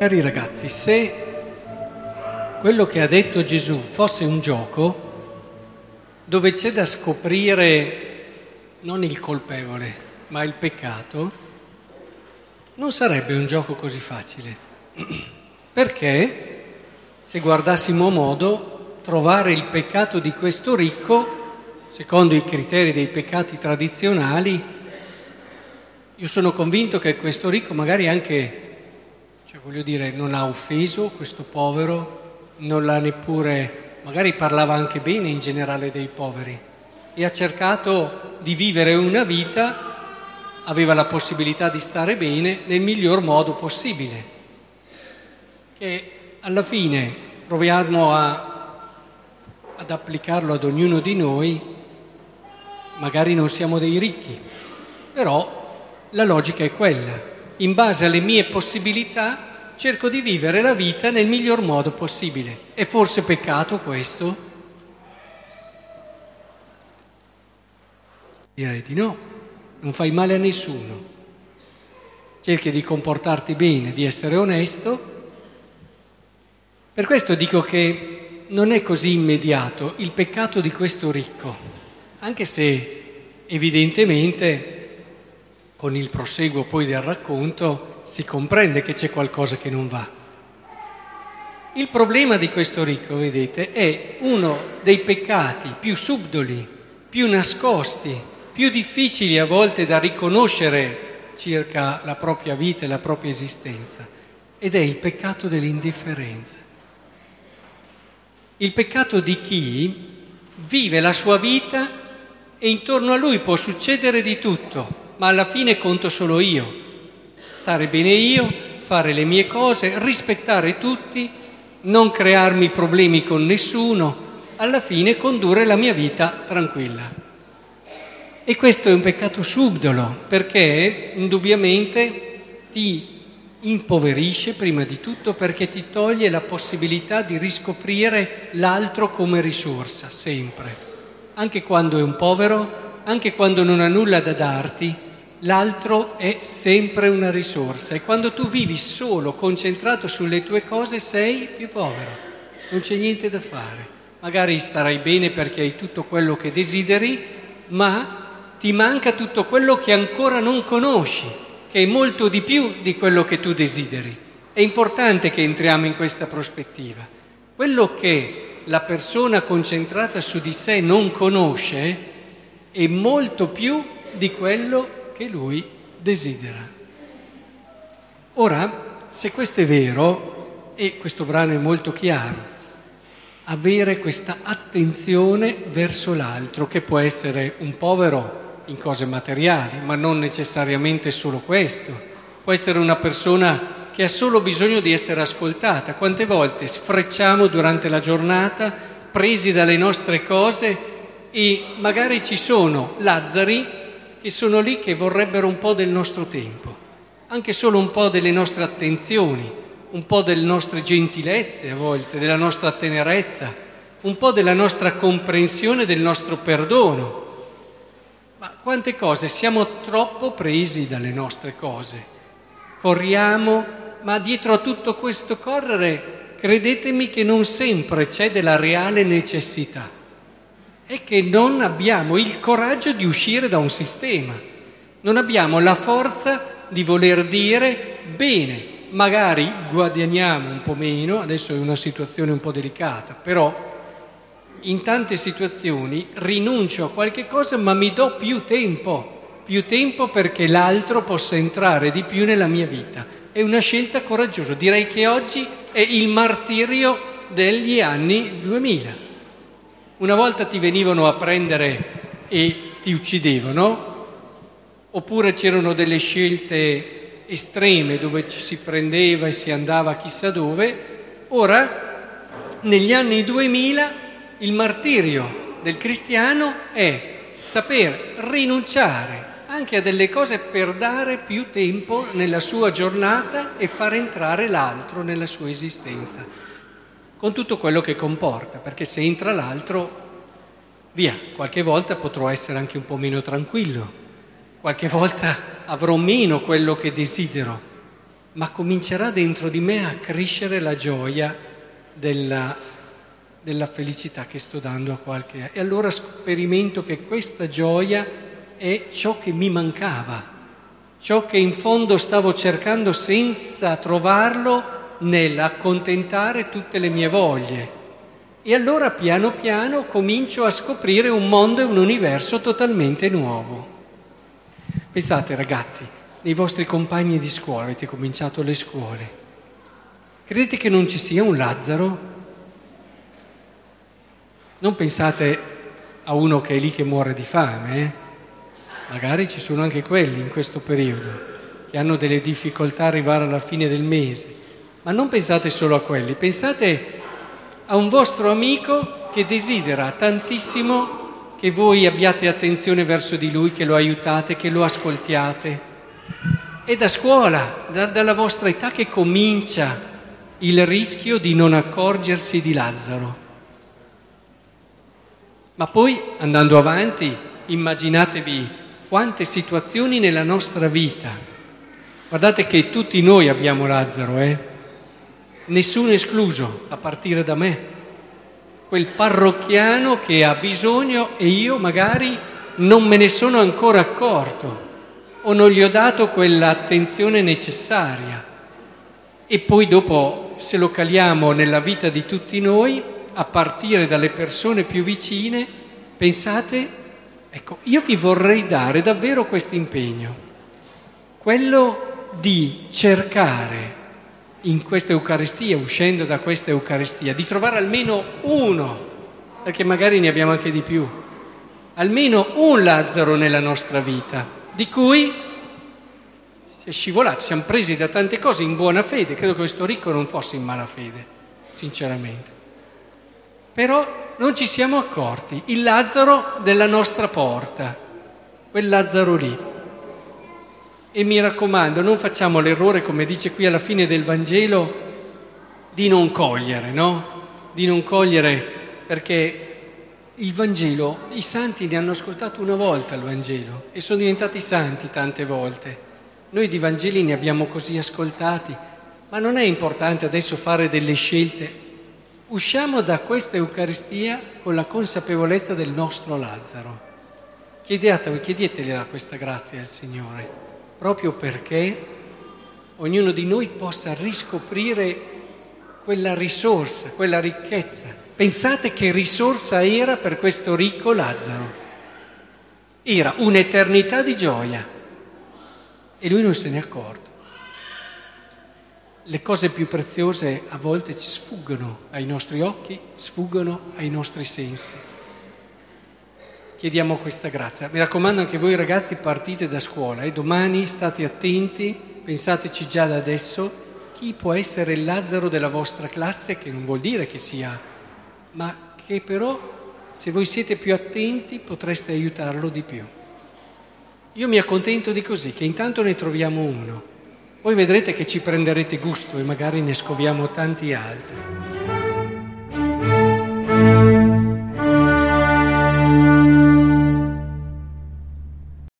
Cari ragazzi, se quello che ha detto Gesù fosse un gioco dove c'è da scoprire non il colpevole, ma il peccato, non sarebbe un gioco così facile. Perché, se guardassimo a modo, trovare il peccato di questo ricco, secondo i criteri dei peccati tradizionali, io sono convinto che questo ricco magari anche cioè, voglio dire, non ha offeso questo povero, non l'ha neppure, magari parlava anche bene in generale dei poveri e ha cercato di vivere una vita, aveva la possibilità di stare bene nel miglior modo possibile. Che alla fine proviamo a, ad applicarlo ad ognuno di noi, magari non siamo dei ricchi, però la logica è quella in base alle mie possibilità, cerco di vivere la vita nel miglior modo possibile. È forse peccato questo? Direi di no, non fai male a nessuno. Cerchi di comportarti bene, di essere onesto. Per questo dico che non è così immediato il peccato di questo ricco, anche se evidentemente con il proseguo poi del racconto si comprende che c'è qualcosa che non va. Il problema di questo ricco, vedete, è uno dei peccati più subdoli, più nascosti, più difficili a volte da riconoscere circa la propria vita e la propria esistenza, ed è il peccato dell'indifferenza. Il peccato di chi vive la sua vita e intorno a lui può succedere di tutto, ma alla fine conto solo io. Stare bene io, fare le mie cose, rispettare tutti, non crearmi problemi con nessuno, alla fine condurre la mia vita tranquilla. E questo è un peccato subdolo perché indubbiamente ti impoverisce prima di tutto perché ti toglie la possibilità di riscoprire l'altro come risorsa, sempre. Anche quando è un povero, anche quando non ha nulla da darti, l'altro è sempre una risorsa e quando tu vivi solo, concentrato sulle tue cose, sei più povero, non c'è niente da fare. Magari starai bene perché hai tutto quello che desideri, ma ti manca tutto quello che ancora non conosci, che è molto di più di quello che tu desideri. È importante che entriamo in questa prospettiva. Quello che la persona concentrata su di sé non conosce è molto più di quello che che lui desidera. Ora, se questo è vero, e questo brano è molto chiaro, avere questa attenzione verso l'altro, che può essere un povero in cose materiali, ma non necessariamente solo questo, può essere una persona che ha solo bisogno di essere ascoltata. Quante volte sfrecciamo durante la giornata, presi dalle nostre cose, e magari ci sono Lazzari che sono lì che vorrebbero un po' del nostro tempo, anche solo un po' delle nostre attenzioni, un po' delle nostre gentilezze a volte, della nostra tenerezza, un po' della nostra comprensione, del nostro perdono. Ma quante cose siamo troppo presi dalle nostre cose. Corriamo, ma dietro a tutto questo correre, credetemi che non sempre c'è della reale necessità è che non abbiamo il coraggio di uscire da un sistema, non abbiamo la forza di voler dire bene, magari guadagniamo un po' meno, adesso è una situazione un po' delicata, però in tante situazioni rinuncio a qualche cosa ma mi do più tempo, più tempo perché l'altro possa entrare di più nella mia vita. È una scelta coraggiosa, direi che oggi è il martirio degli anni 2000. Una volta ti venivano a prendere e ti uccidevano, oppure c'erano delle scelte estreme dove ci si prendeva e si andava chissà dove. Ora, negli anni 2000, il martirio del cristiano è saper rinunciare anche a delle cose per dare più tempo nella sua giornata e far entrare l'altro nella sua esistenza con tutto quello che comporta, perché se entra l'altro, via, qualche volta potrò essere anche un po' meno tranquillo, qualche volta avrò meno quello che desidero, ma comincerà dentro di me a crescere la gioia della, della felicità che sto dando a qualche... E allora sperimento che questa gioia è ciò che mi mancava, ciò che in fondo stavo cercando senza trovarlo nell'accontentare tutte le mie voglie. E allora piano piano comincio a scoprire un mondo e un universo totalmente nuovo. Pensate ragazzi, nei vostri compagni di scuola, avete cominciato le scuole, credete che non ci sia un Lazzaro? Non pensate a uno che è lì che muore di fame, eh? magari ci sono anche quelli in questo periodo, che hanno delle difficoltà a arrivare alla fine del mese, ma non pensate solo a quelli, pensate a un vostro amico che desidera tantissimo che voi abbiate attenzione verso di lui, che lo aiutate, che lo ascoltiate. È da scuola, da, dalla vostra età che comincia il rischio di non accorgersi di Lazzaro. Ma poi, andando avanti, immaginatevi quante situazioni nella nostra vita. Guardate che tutti noi abbiamo Lazzaro, eh? Nessuno escluso, a partire da me quel parrocchiano che ha bisogno e io magari non me ne sono ancora accorto o non gli ho dato quell'attenzione necessaria. E poi dopo, se lo caliamo nella vita di tutti noi, a partire dalle persone più vicine, pensate, ecco, io vi vorrei dare davvero questo impegno, quello di cercare in questa Eucaristia, uscendo da questa Eucaristia, di trovare almeno uno, perché magari ne abbiamo anche di più, almeno un Lazzaro nella nostra vita, di cui si è scivolato, siamo presi da tante cose in buona fede, credo che questo ricco non fosse in mala fede, sinceramente. Però non ci siamo accorti, il Lazzaro della nostra porta, quel Lazzaro lì. E mi raccomando, non facciamo l'errore, come dice qui alla fine del Vangelo, di non cogliere, no? Di non cogliere perché il Vangelo, i santi ne hanno ascoltato una volta il Vangelo e sono diventati santi tante volte. Noi di Vangeli ne abbiamo così ascoltati, ma non è importante adesso fare delle scelte. Usciamo da questa Eucaristia con la consapevolezza del nostro Lazzaro. Chiediate, chiedetele questa grazia al Signore proprio perché ognuno di noi possa riscoprire quella risorsa, quella ricchezza. Pensate che risorsa era per questo ricco Lazzaro. Era un'eternità di gioia e lui non se ne è accorto. Le cose più preziose a volte ci sfuggono ai nostri occhi, sfuggono ai nostri sensi chiediamo questa grazia. Mi raccomando anche voi ragazzi partite da scuola e domani state attenti, pensateci già da adesso, chi può essere il Lazzaro della vostra classe, che non vuol dire che sia, ma che però se voi siete più attenti potreste aiutarlo di più. Io mi accontento di così, che intanto ne troviamo uno, poi vedrete che ci prenderete gusto e magari ne scoviamo tanti altri.